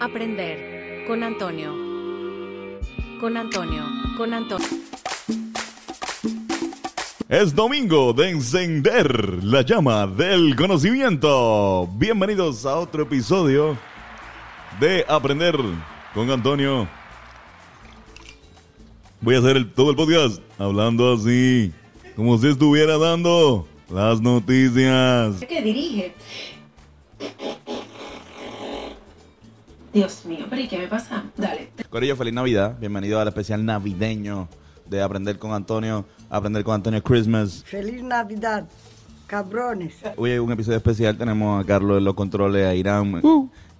Aprender con Antonio. Con Antonio. Con Antonio. Es domingo de encender la llama del conocimiento. Bienvenidos a otro episodio de Aprender con Antonio. Voy a hacer el- todo el podcast hablando así, como si estuviera dando las noticias. que dirige. Dios mío, pero ¿y qué me pasa? Dale. Corillo, feliz Navidad. Bienvenido al especial navideño de Aprender con Antonio. Aprender con Antonio Christmas. Feliz Navidad, cabrones. Hoy hay un episodio especial. Tenemos a Carlos en los controles, a Irán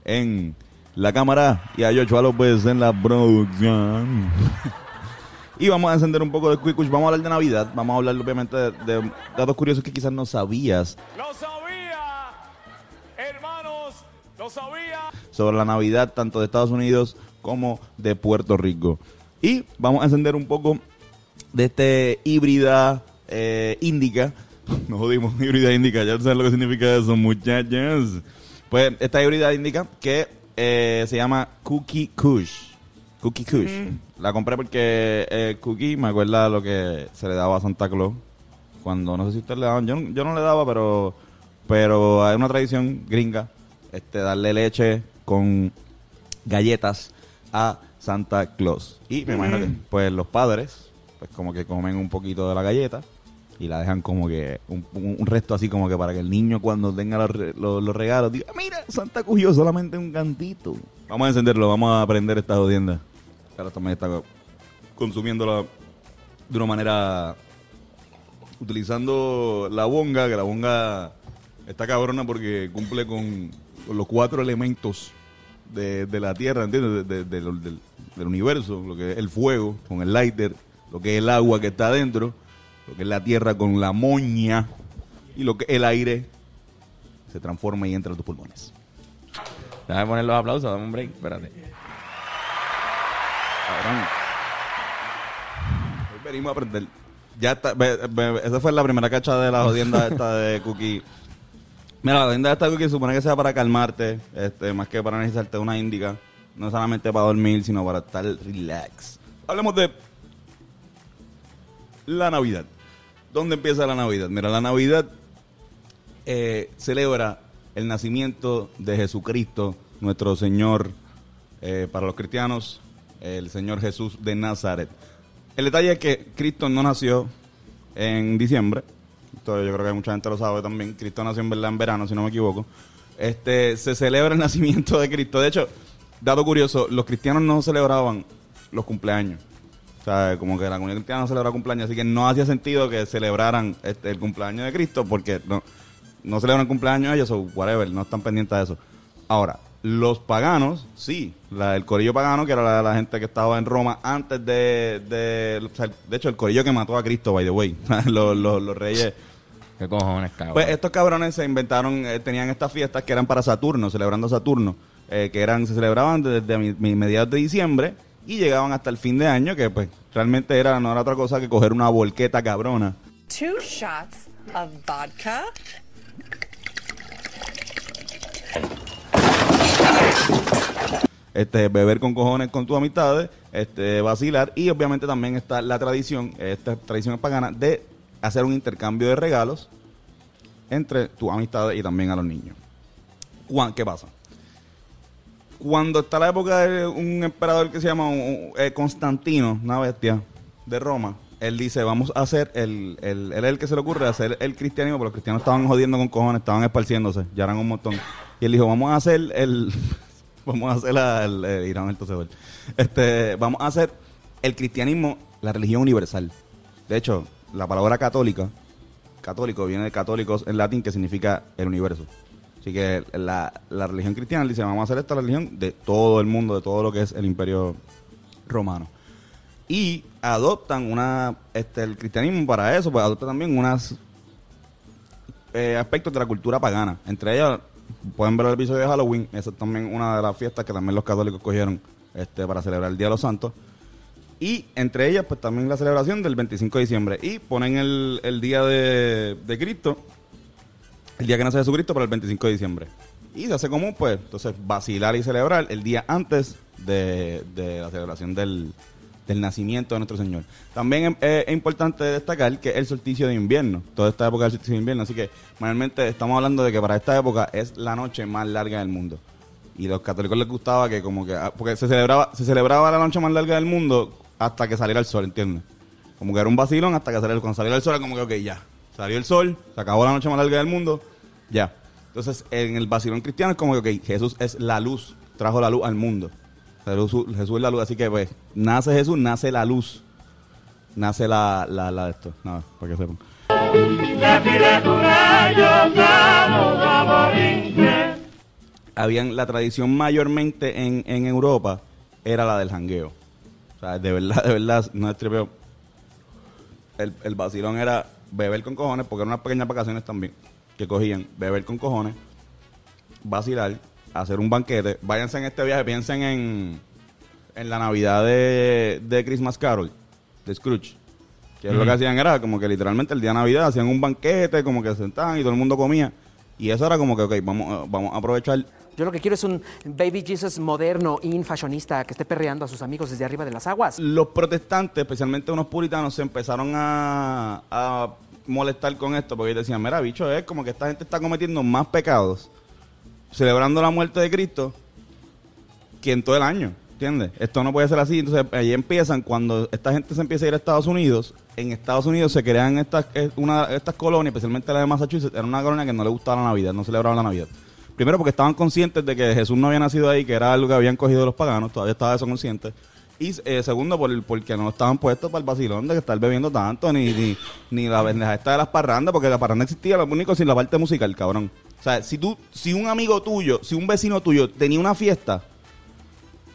en la cámara y a Joshua López en la producción. y vamos a encender un poco de Quick. Vamos a hablar de Navidad. Vamos a hablar, obviamente, de, de datos curiosos que quizás no sabías Lo sabía, hermanos, lo sabía. Sobre la Navidad, tanto de Estados Unidos como de Puerto Rico. Y vamos a encender un poco de este híbrida eh, índica. Nos jodimos, híbrida índica, ya saben lo que significa eso, muchachos. Pues esta híbrida índica que eh, se llama Cookie Kush. Cookie Kush. La compré porque eh, Cookie me acuerda lo que se le daba a Santa Claus. Cuando, no sé si ustedes le daban, yo, no- yo no le daba, pero pero hay una tradición gringa, este, darle leche con galletas a Santa Claus. Y me imagino que pues los padres, pues como que comen un poquito de la galleta y la dejan como que un, resto así como que para que el niño cuando tenga los, re- los- los regalos diga, mira, Santa cogió solamente un cantito. Vamos a encenderlo, vamos a aprender esta jodienda. Ahora también está consumiéndola de una manera utilizando la bonga, que la bonga está cabrona porque cumple con, con los cuatro elementos de, de la Tierra, ¿entiendes? De- de- del, del universo, lo que es el fuego con el lighter, lo que es el agua que está adentro, lo que es la Tierra con la moña y lo que es el aire se transforma y entra a tus pulmones. Déjame poner los aplausos, dame un break, espérate. Cabrón. Hoy venimos a aprender. Ya está, ve- esa fue la primera cacha de la jodienda esta de Cookie. Mira, la jodienda de esta Cookie supone que sea para calmarte, este, más que para necesitarte una índica. No solamente para dormir, sino para estar relax. Hablemos de la Navidad. ¿Dónde empieza la Navidad? Mira, la Navidad eh, celebra el nacimiento de Jesucristo, nuestro Señor, eh, para los cristianos, el Señor Jesús de Nazaret. El detalle es que Cristo no nació en diciembre. Esto yo creo que mucha gente lo sabe también. Cristo nació en verdad en verano, si no me equivoco. Este, se celebra el nacimiento de Cristo. De hecho, dato curioso, los cristianos no celebraban los cumpleaños. O sea, como que la comunidad cristiana no celebra cumpleaños, así que no hacía sentido que celebraran este, el cumpleaños de Cristo porque no, no celebran cumpleaños ellos o whatever, no están pendientes de eso. Ahora, los paganos, sí, la, el corillo pagano, que era la, la gente que estaba en Roma antes de, de, o sea, de hecho, el corillo que mató a Cristo, by the way, los, los, los reyes. ¿Qué cojones, cabrón? Pues estos cabrones se inventaron, eh, tenían estas fiestas que eran para Saturno, celebrando a Saturno, eh, que eran, se celebraban desde mi- mi- mediados de diciembre y llegaban hasta el fin de año, que pues realmente era, no era otra cosa que coger una volqueta cabrona. two shots of vodka. Este beber con cojones con tus amistades, este vacilar y obviamente también está la tradición, esta tradición pagana de hacer un intercambio de regalos entre tus amistades y también a los niños. Juan, ¿qué pasa? Cuando está la época de un emperador que se llama eh, Constantino, una bestia de Roma, él dice, vamos a hacer el, el, él es el que se le ocurre hacer el cristianismo, porque los cristianos estaban jodiendo con cojones, estaban esparciéndose, ya eran un montón. Y él dijo, vamos a hacer el, vamos a hacer la- el, el Irán el. Este, vamos a hacer el cristianismo, la religión universal. De hecho, la palabra católica, católico viene de católicos en latín, que significa el universo. Así que la, la religión cristiana dice, vamos a hacer esta religión de todo el mundo, de todo lo que es el imperio romano. Y adoptan una, este, el cristianismo para eso, pues adopta también unas eh, aspectos de la cultura pagana. Entre ellas, pueden ver el episodio de Halloween, esa es también una de las fiestas que también los católicos cogieron este, para celebrar el Día de los Santos. Y entre ellas, pues también la celebración del 25 de diciembre. Y ponen el, el día de, de Cristo, el día que nace Jesucristo, para el 25 de diciembre. Y se hace común, pues, entonces vacilar y celebrar el día antes de, de la celebración del, del nacimiento de nuestro Señor. También es, es importante destacar que es el solsticio de invierno, toda esta época del solsticio de invierno, así que mayormente estamos hablando de que para esta época es la noche más larga del mundo. Y los católicos les gustaba que como que, ah, porque se celebraba, se celebraba la noche más larga del mundo hasta que saliera el sol, ¿entiendes? Como que era un vacilón hasta que saliera el Cuando saliera el sol era como que, ok, ya. Salió el sol, se acabó la noche más larga del mundo, ya. Entonces, en el vacilón cristiano es como que, Jesús es la luz, trajo la luz al mundo. Jesús, es la luz, así que pues, nace Jesús, nace la luz. Nace la, la, la de esto. Nada, para que sepan. Habían, la tradición mayormente en, en Europa era la del jangueo. O sea, de verdad, de verdad, no es tripeo. El, el vacilón era beber con cojones, porque eran unas pequeñas vacaciones también que cogían, beber con cojones, vacilar, hacer un banquete. Váyanse en este viaje, piensen en, en la Navidad de, de Christmas Carol, de Scrooge. Que es lo que hacían era como que literalmente el día de Navidad hacían un banquete, como que se sentaban y todo el mundo comía. Y eso era como que, ok, vamos, a- vamos a aprovechar. Yo lo que quiero es un Baby Jesus moderno, in, fashionista, que esté perreando a sus amigos desde arriba de las aguas. Los protestantes, especialmente unos puritanos, se empezaron a, a molestar con esto porque ellos decían, mira, bicho, es como que esta gente está cometiendo más pecados celebrando la muerte de Cristo que en todo el año, ¿entiendes? Esto no puede ser así. Entonces, ahí empiezan, cuando esta gente se empieza a ir a Estados Unidos, en Estados Unidos se crean estas, eh, una, estas colonias, especialmente la de Massachusetts, era una colonia que no le gustaba la Navidad, no celebraba la Navidad. Primero porque estaban conscientes de que Jesús no había nacido ahí, que era algo que habían cogido los paganos, todavía estaba eso consciente. Y eh, segundo, por, porque no estaban puestos para el vacilón de que estar bebiendo tanto, ni, ni, ni la pendeja esta de las parrandas, porque la parranda existía, lo único sin la parte musical, cabrón. O sea, si tú, si un amigo tuyo, si un vecino tuyo tenía una fiesta,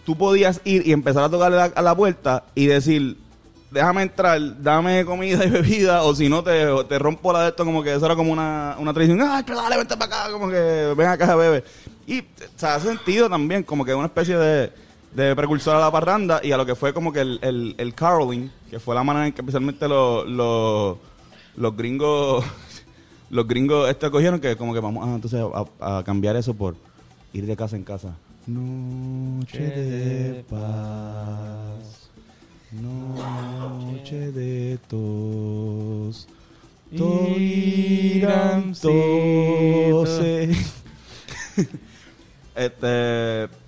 tú podías ir y empezar a tocarle a la puerta y decir, déjame entrar, dame comida y bebida, o si no te, te rompo la de esto, como que eso era como una, una tradición, pero dale, vente para acá, como que ven acá, bebe. Y, o sea, hace sentido también, como que una especie de, de precursor a la parranda y a lo que fue como que el, el, el caroling, que fue la manera en que especialmente los, los, los gringos, los gringos este cogieron que como que vamos a, entonces a, a cambiar eso por ir de casa en casa. Noche de paz. Noche de tos. Irán tose. este.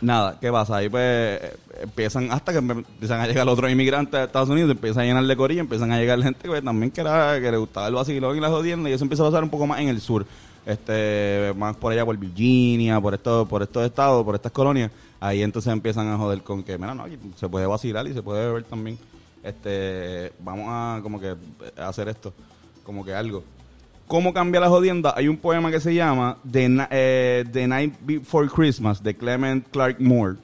Nada, ¿qué pasa? Ahí pues empiezan, hasta que empiezan a llegar otros inmigrantes de Estados Unidos, empiezan a llenar de corillo, empiezan a llegar gente que también que, que le gustaba el vacilón y las jodiendas, y eso empieza a pasar un poco más en el sur, este más por allá por Virginia, por estos, por estos estados, por estas colonias, ahí entonces empiezan a joder con que, mira, no, aquí se puede vacilar y se puede beber también, este, vamos a como que hacer esto, como que algo. ¿Cómo cambia la jodienda? Hay un poema que se llama eh, The Night Before Christmas de Clement Clark Moore.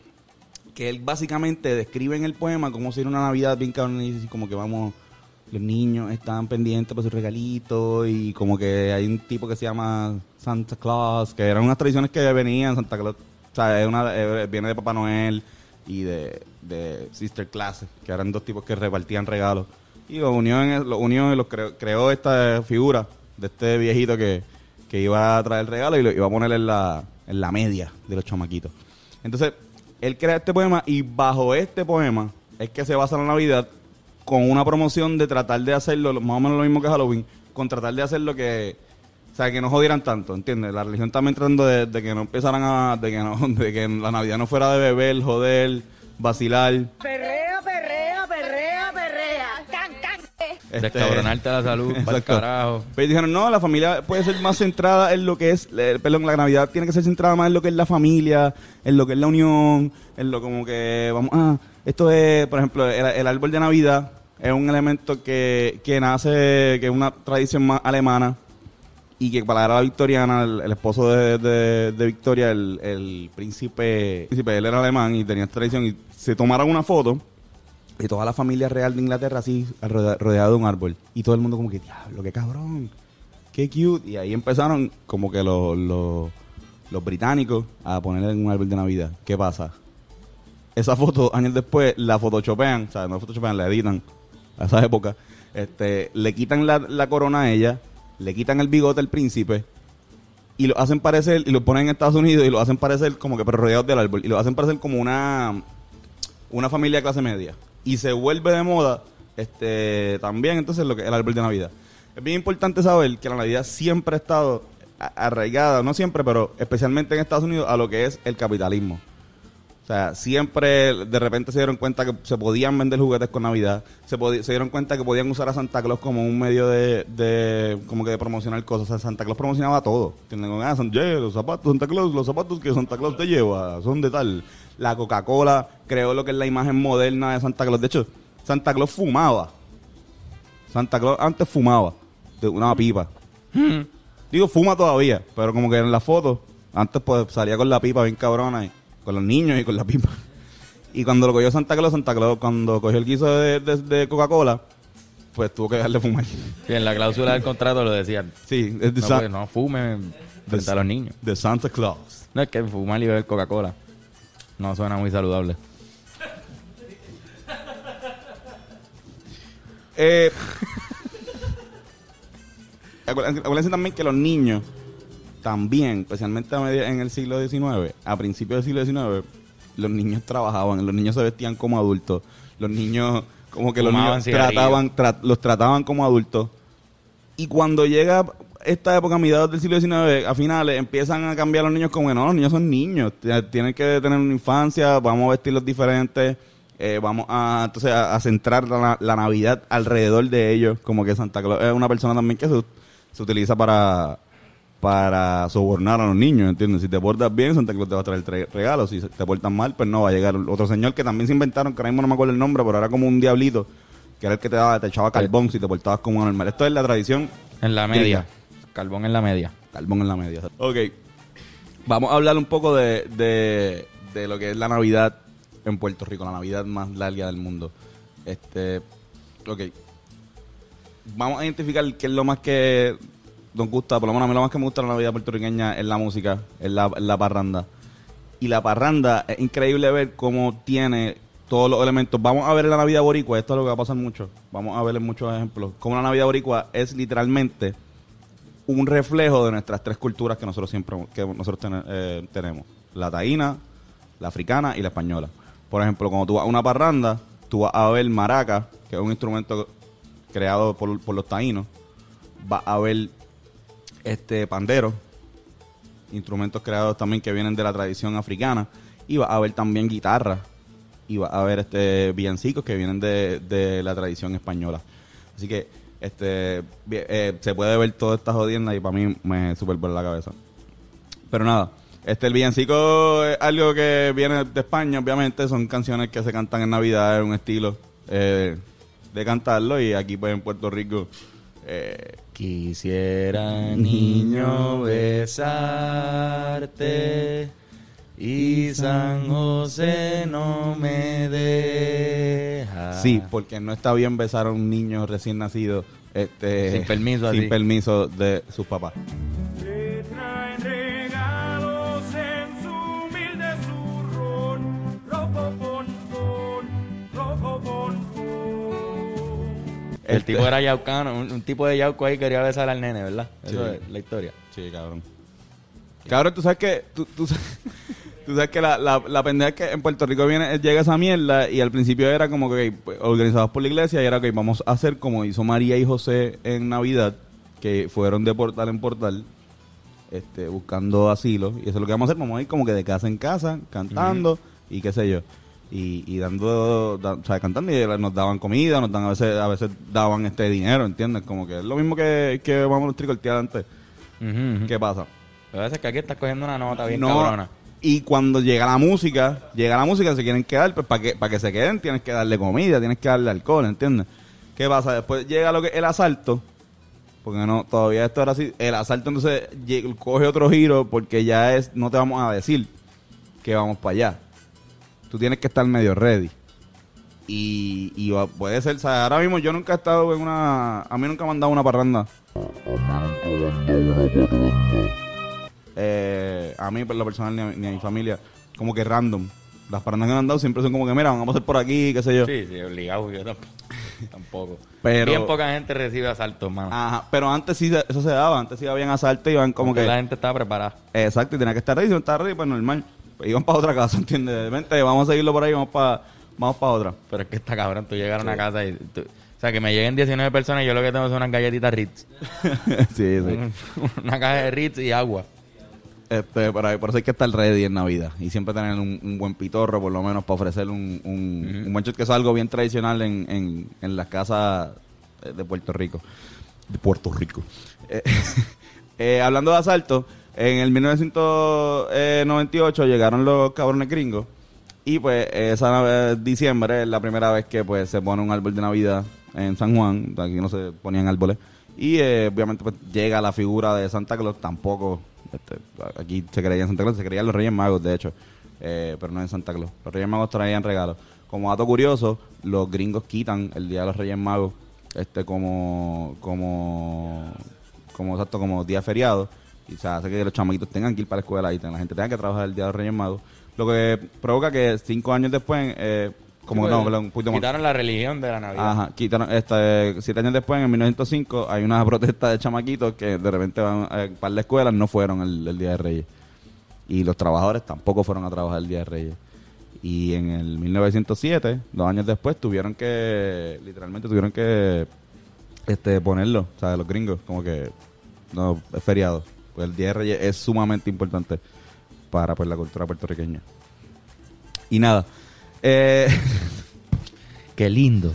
Que él básicamente describe en el poema como si una Navidad bien cabrón como que vamos, los niños están pendientes por sus regalitos y como que hay un tipo que se llama Santa Claus, que eran unas tradiciones que venían, Santa Claus, o sea, es una, eh, viene de Papá Noel y de, Sister Class, que eran dos tipos que repartían regalos. Y lo unió, en, lo unió y lo creó, creó esta figura de este viejito que, que iba a traer regalo y lo iba a poner en la, en la media de los chamaquitos. Entonces, él crea este poema y bajo este poema es que se basa la Navidad con una promoción de tratar de hacerlo, lo- más o menos lo mismo que Halloween, con tratar de hacer lo que, o sea, que no jodieran tanto, ¿entiendes? La religión también tratando de, de que no empezaran a, de que no, de que la Navidad no fuera de beber, joder, vacilar. Este, Descabronarte la salud, para el carajo. Pero dijeron, no, la familia puede ser más centrada en lo que es, eh, perdón, la Navidad tiene que ser centrada más en lo que es la familia, en lo que es la unión, en lo como que, vamos, ah, esto es, por ejemplo, el, el árbol de Navidad es un elemento que, que nace, que es una tradición más alemana y que para la victoriana, el, el esposo de, de- de Victoria, el, el príncipe, príncipe, él era alemán y tenía esta tradición y se tomaron una foto de toda la familia real de Inglaterra así rodea- rodeado de un árbol. Y todo el mundo como que diablo qué cabrón qué cute y ahí empezaron como que los, los, británicos a ponerle en un árbol de navidad. Qué pasa esa foto años después la photoshopean o sea no photoshopean la editan a esa época. Este le quitan la, la corona a ella le quitan el bigote al príncipe y lo hacen parecer, y lo ponen en Estados Unidos y lo hacen parecer como que pero rodeados del árbol, y lo hacen parecer como una, una familia de clase media. Y se vuelve de moda este también entonces lo que el árbol de Navidad. Es bien importante saber que la Navidad siempre ha estado arraigada, no siempre, pero especialmente en Estados Unidos, a lo que es el capitalismo. O sea, siempre de repente se dieron cuenta que se podían vender juguetes con Navidad, se, se dieron cuenta que podían usar a Santa Claus como un medio de, de como que de promocionar cosas. O sea, Santa Claus promocionaba todo. Tienen ah, San- yeah, los zapatos, Santa Claus, los zapatos que Santa Claus te lleva, son de tal. La Coca-Cola creó lo que es la imagen moderna de Santa Claus. De hecho, Santa Claus fumaba. Santa Claus antes fumaba de una pipa. Digo, fuma todavía, pero como que en la foto, antes pues salía con la pipa bien cabrona, y, con los niños y con la pipa. Y cuando lo cogió Santa Claus, Santa Claus, cuando cogió el guiso de, de- de Coca-Cola, pues tuvo que dejarle fumar. Sí, en la cláusula del contrato lo decían. Sí, es de, No, pues, no fume frente a los niños. de Santa Claus. No es que fumar y beber Coca-Cola. No suena muy saludable. Eh, acuérdense acuérdense también que los niños, también, especialmente a media- en el siglo XIX, a principios del siglo XIX, los niños trabajaban, los niños se vestían como adultos, los niños, como que los niños cigarrillos. trataban, tra- los trataban como adultos. Y cuando llega esta época, mediados del siglo XIX, a finales, empiezan a cambiar los niños como que no, los niños son niños, tienen que tener una infancia, vamos a vestirlos diferentes, eh, vamos a entonces a, centrar la, la Navidad alrededor de ellos, como que Santa Claus es una persona también que se, se utiliza para para sobornar a los niños, ¿entiendes? Si te portas bien, Santa Claus te va a traer regalos. Si te portas mal, pues no, va a llegar otro señor que también se inventaron, que ahora mismo no me acuerdo el nombre, pero era como un diablito, que era el que te daba, te echaba carbón si te portabas como normal. Esto es la tradición En la media. Carbón en la media. Carbón en la media. Ok. Vamos a hablar un poco de, de, de lo que es la Navidad en Puerto Rico, la Navidad más larga del mundo. Este, ok. Vamos a identificar qué es lo más que nos gusta, por lo menos a mí lo más que me gusta de la Navidad puertorriqueña es la música, es la, es la parranda. Y la parranda es increíble ver cómo tiene todos los elementos. Vamos a ver la Navidad boricua, esto es lo que va a pasar mucho. Vamos a ver en muchos ejemplos. Cómo la Navidad boricua es literalmente un reflejo de nuestras tres culturas que nosotros siempre que nosotros eh, tenemos la taína la africana y la española por ejemplo cuando tú vas a una parranda tú vas a ver maraca que es un instrumento creado por, por los taínos vas a ver este pandero instrumentos creados también que vienen de la tradición africana y vas a ver también guitarra y vas a ver este villancicos que vienen de, de la tradición española. Así que este eh, se puede ver todas estas jodiendas y para mí me super por la cabeza. Pero nada este el villancico es algo que viene de España obviamente. Son canciones que se cantan en Navidad es un estilo eh, de cantarlo. Y aquí pues en Puerto Rico eh, Quisiera, niño, besarte y San José no me deja. Sí, porque no está bien besar a un niño recién nacido este, Sin permiso, sin así. permiso de sus papás. Le traen regalos en su humilde zurrón. Rojo, pon, pon, rojo, pon, pon. El Este- tipo era yaucano, un, un tipo de yauco ahí quería besar al nene, ¿verdad? Eso Sí. es la historia. Sí, cabrón. Cabrón, tú sabes que. Tú, tú sabes, tú sabes que la, la, la pendeja es que en Puerto Rico viene, llega esa mierda y al principio era como que pues, organizados por la iglesia y era que vamos a hacer como hizo María y José en Navidad, que fueron de portal en portal, este, buscando asilo. Y eso es lo que vamos a hacer, vamos a ir como que de casa en casa, cantando y qué sé yo. Y, y dando, da- o sea, cantando y nos daban comida, nos dan a veces, a veces daban este dinero, ¿entiendes? Como que es lo mismo que, que vamos a tricortear antes. Ujú. ¿Qué pasa? Lo que pasa es que aquí estás cogiendo una nota bien No, cabrona. Y cuando llega la música, llega la música, se quieren quedar, pues para que, para que se queden tienes que darle comida, tienes que darle alcohol, ¿entiendes? ¿Qué pasa? Después llega lo que el asalto, porque no, todavía esto era así, el asalto entonces coge otro giro porque ya es, no te vamos a decir que vamos para allá. Tú tienes que estar medio ready. Y, y puede ser, o sea, ahora mismo yo nunca he estado en una, a mí nunca me han dado una parranda. Eh, a mí, por lo personal, ni a, ni a mi familia, como que random. Las parrandas que me han dado siempre son como que, mira, vamos a pasar por aquí, qué sé yo. Sí, sí, obligado. Yo tampoco. Tampoco. Pero- Bien poca gente recibe asaltos, mano. Ajá, pero antes sí eso se daba, antes sí habían asaltos y iban como Porque que... la gente estaba preparada. Exacto, y tenía que estar ready, si no estaba ready, pues normal. Pues iban para otra casa, ¿entiendes? Vente, vamos a seguirlo por ahí, vamos para vamos para otra. Pero es que está cabrón, tú llegar a una casa y... tú- o sea, que me lleguen 19 personas y yo lo que tengo son unas galletitas Ritz. sí, sí. una caja de Ritz y agua. Este, por, por eso hay que estar ready en Navidad y siempre tener un, un buen pitorro, por lo menos, para ofrecer un, un, un buen shot, que es algo bien tradicional en, en, en las casas de Puerto Rico. De Puerto Rico. Eh, eh, hablando de asalto, en el 1998 llegaron los cabrones gringos y pues esa diciembre es la primera vez que pues se pone un árbol de Navidad en San Juan, aquí no se ponían árboles. Y eh, obviamente pues llega la figura de Santa Claus, tampoco, este, aquí se creía en Santa Claus, se creían los Reyes Magos de hecho, eh, pero no en Santa Claus. Los Reyes Magos traían regalos. Como dato curioso, los gringos quitan el Día de los Reyes Magos este como como como exacto como día feriado y se hace que los chamaquitos tengan que ir para la escuela y la gente tenga que trabajar el día de los Reyes Magos lo que provoca que cinco años después eh, como Sí, no pues, perdón, un poquito más Quitaron la religión de la Navidad. Ajá, quitaron, este, siete años después, en 1905, hay una protesta de chamaquitos que de repente van a, para la escuela, no fueron el, el Día de Reyes. Y los trabajadores tampoco fueron a trabajar el Día de Reyes. Y en el 1907, dos años después, tuvieron que, literalmente tuvieron que este ponerlo, o sea, los gringos, como que no, es feriado. Pues el Día de Reyes es sumamente importante para pues, la cultura puertorriqueña. Y nada, eh, Qué lindo.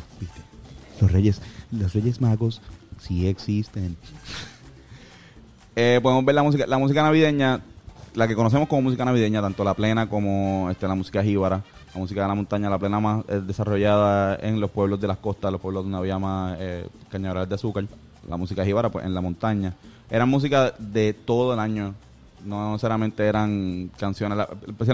Los reyes, los reyes magos sí existen. Eh, podemos ver la música, la música navideña, la que conocemos como música navideña, tanto la plena como este, la música jíbara, la música de la montaña, la plena más eh, desarrollada en los pueblos de las costas, los pueblos donde había más eh, cañaverales de azúcar, la música jíbara pues en la montaña. Era música de todo el año, no necesariamente eran canciones.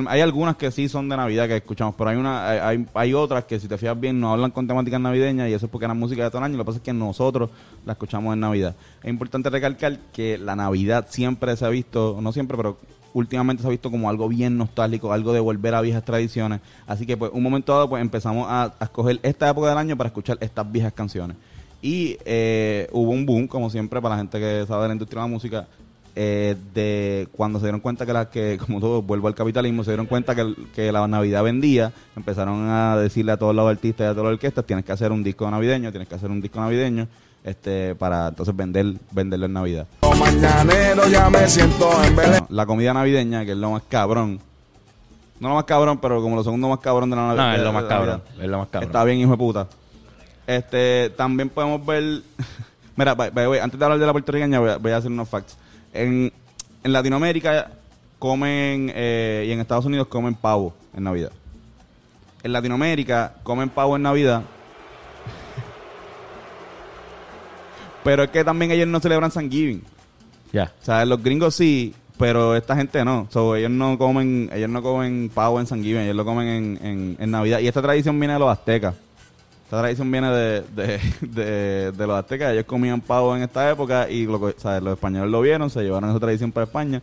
hay algunas que sí son de Navidad que escuchamos, pero hay una hay, hay otras que si te fijas bien no hablan con temáticas navideñas y eso es porque eran música de todo el año. Lo que pasa es que nosotros la escuchamos en Navidad. Es importante recalcar que la Navidad siempre se ha visto, no siempre, pero últimamente se ha visto como algo bien nostálgico, algo de volver a viejas tradiciones. Así que pues un momento dado pues empezamos a, a escoger esta época del año para escuchar estas viejas canciones. Y eh, hubo un boom, como siempre, para la gente que sabe de la industria de la música, eh, de cuando se dieron cuenta que, la, que como todo, vuelvo al capitalismo, se dieron cuenta que, que la Navidad vendía, empezaron a decirle a todos los artistas y a todas las orquestas, tienes que hacer un disco navideño, tienes que hacer un disco navideño, este para entonces vender venderlo en Navidad. Mañanero ya me siento en Belén. La comida navideña, que es lo más cabrón, no lo más cabrón, pero como lo segundo más cabrón de la Navidad. No, es lo más cabrón. Es lo más cabrón. Está bien, hijo de puta. Este, también podemos ver. Mira, antes de hablar de la puertorriqueña, voy a, voy a hacer unos facts. En, en Latinoamérica comen, eh, y en Estados Unidos comen pavo en Navidad. En Latinoamérica comen pavo en Navidad. Pero es que también ellos no celebran Thanksgiving. Ya. O sea, los gringos sí, pero esta gente no. So, ellos no comen, ellos no comen pavo en Thanksgiving, ellos lo comen en, en, en Navidad. Y esta tradición viene de los aztecas. Esta tradición viene de, de, de, de los aztecas. Ellos comían pavo en esta época y lo, los españoles lo vieron, se llevaron esa tradición para España.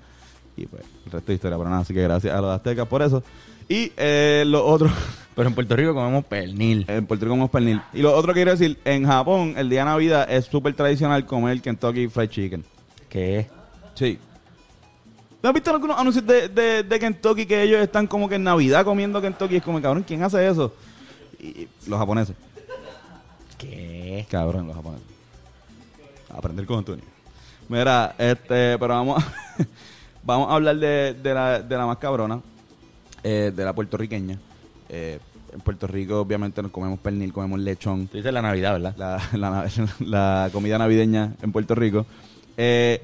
Y pues, el resto de historia, pero nada. Así que gracias a los aztecas por eso. Y eh, lo otro, Pero en Puerto Rico comemos pernil. en Puerto Rico comemos pernil. Y lo otro que quiero decir, en Japón, el día de Navidad es súper tradicional comer Kentucky Fried Chicken. ¿Qué? Sí. ¿No has visto algunos anuncios de, de, de Kentucky que ellos están como que en Navidad comiendo Kentucky? Es como, cabrón, ¿quién hace eso? Y los japoneses. ¿Qué? Cabrón, los japoneses. Aprender con Antonio. Mira, este, pero vamos a, vamos a hablar de, de, la, de la más cabrona, eh, de la puertorriqueña. Eh, en Puerto Rico, obviamente, nos comemos pernil, comemos lechón Tú dices la Navidad, ¿verdad? la, la, la comida navideña en Puerto Rico. Eh,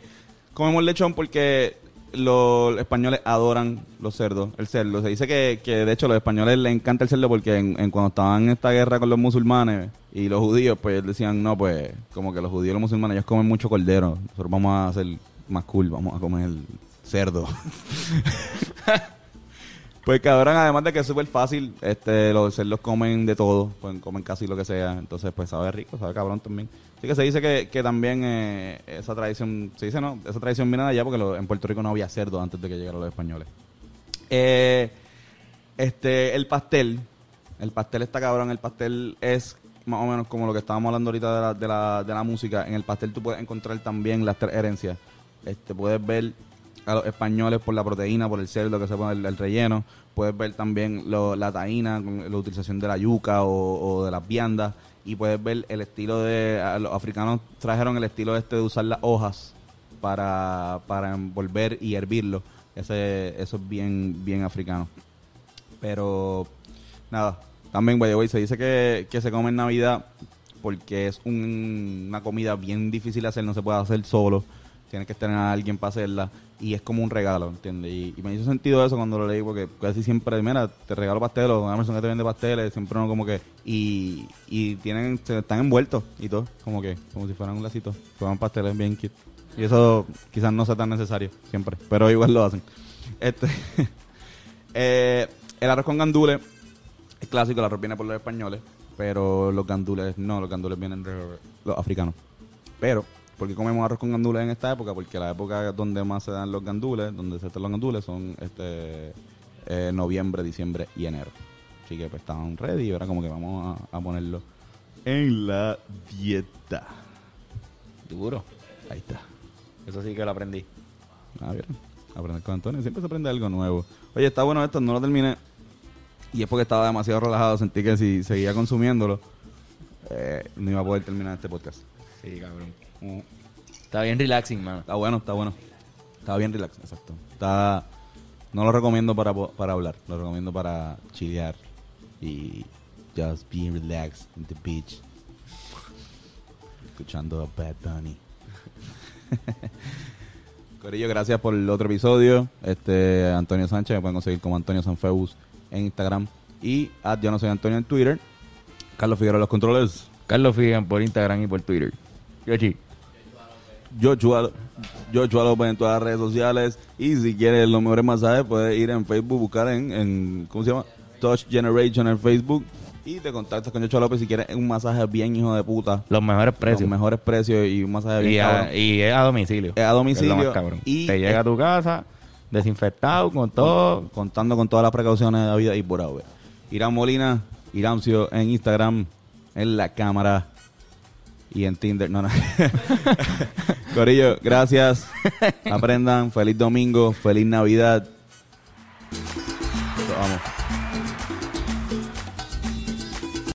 comemos lechón porque los españoles adoran los cerdos, el cerdo. Se dice que, que de hecho los españoles les encanta el cerdo porque en, en cuando estaban en esta guerra con los musulmanes y los judíos, pues decían, no, pues como que los judíos y los musulmanes ellos comen mucho cordero. Nosotros vamos a hacer más cool, vamos a comer cerdo. Pues cabrón, además de que es súper fácil, este, los cerdos comen de todo, pueden comen casi lo que sea, entonces pues sabe rico, sabe cabrón también. Así que se dice que, que también eh, esa tradición, se dice no, esa tradición viene de allá porque lo- en Puerto Rico no había cerdo antes de que llegaran los españoles. Eh, este, el pastel, el pastel está cabrón, el pastel es más o menos como lo que estábamos hablando ahorita de la, de la, de la música. En el pastel tú puedes encontrar también las tres herencias. Este, puedes ver a los españoles por la proteína, por el cerdo que se pone el, el relleno. Puedes ver también la taína, la utilización de la yuca o, de las viandas. Y puedes ver el estilo de... los africanos trajeron el estilo este de usar las hojas para, para envolver y hervirlo. Ese, eso es bien, bien africano. Pero nada, también, by the way, se dice que, que se come en Navidad porque es un- una comida bien difícil de hacer, no se puede hacer solo. Tienes que tener a alguien para hacerla y es como un regalo, ¿entiendes? Y, me hizo sentido eso cuando lo leí porque casi siempre, mira, te regalo pasteles una persona que te vende pasteles, siempre uno como que... Y, y tienen, están envueltos y todo, como que, como si fueran un lacito. Fueran pasteles bien cute. Y eso quizás no sea tan necesario siempre, pero igual lo hacen. Este, eh, el arroz con gandules es clásico, el arroz viene por los españoles, pero los gandules no, los gandules vienen de los africanos. Pero, ¿por qué comemos arroz con gandules en esta época? Porque la época donde más se dan los gandules, donde se dan los gandules, son este eh, noviembre, diciembre y enero. Así que pues estaban ready y ahora como que vamos a, a ponerlo. En la dieta. Duro. Ahí está. Eso sí que lo aprendí. Ah, bien. Aprender con Antonio. Siempre se aprende algo nuevo. Oye, está bueno esto, no lo terminé. Y es porque estaba demasiado relajado. Sentí que si seguía consumiéndolo, eh, no iba a poder terminar este podcast. Sí, cabrón. Uh, Está bien relaxing, mano. Está bueno, está bueno. Está bien relax, exacto. Está... No lo recomiendo para, para hablar. Lo recomiendo para chilear. Y just being relaxed in the beach. Escuchando a Bad Bunny. Corillo, gracias por el otro episodio. Este Antonio Sánchez, me pueden conseguir como Antonio Sanfeus en Instagram. Y at yo no soy Antonio en Twitter. Carlos Figueroa los controles. Carlos Figan por Instagram y por Twitter. Yoshi. Joshua, Joshua López en todas las redes sociales. Y si quieres los mejores masajes, puedes ir en Facebook, buscar en, en ¿cómo se llama? Touch Generation en Facebook. Y te contactas con Joshua López si quieres un masaje bien hijo de puta. Los mejores precios. Con mejores precios y un masaje bien Y, a, y es a domicilio. Es a domicilio. Es lo más cabrón. Y Te llega a tu casa, desinfectado, con todo. contando con todas las precauciones de la vida y por haber. Irán Molina, Irancio en Instagram, en la cámara y en Tinder. No, no. Corillo, gracias. Aprendan. Feliz domingo. Feliz Navidad. Vamos.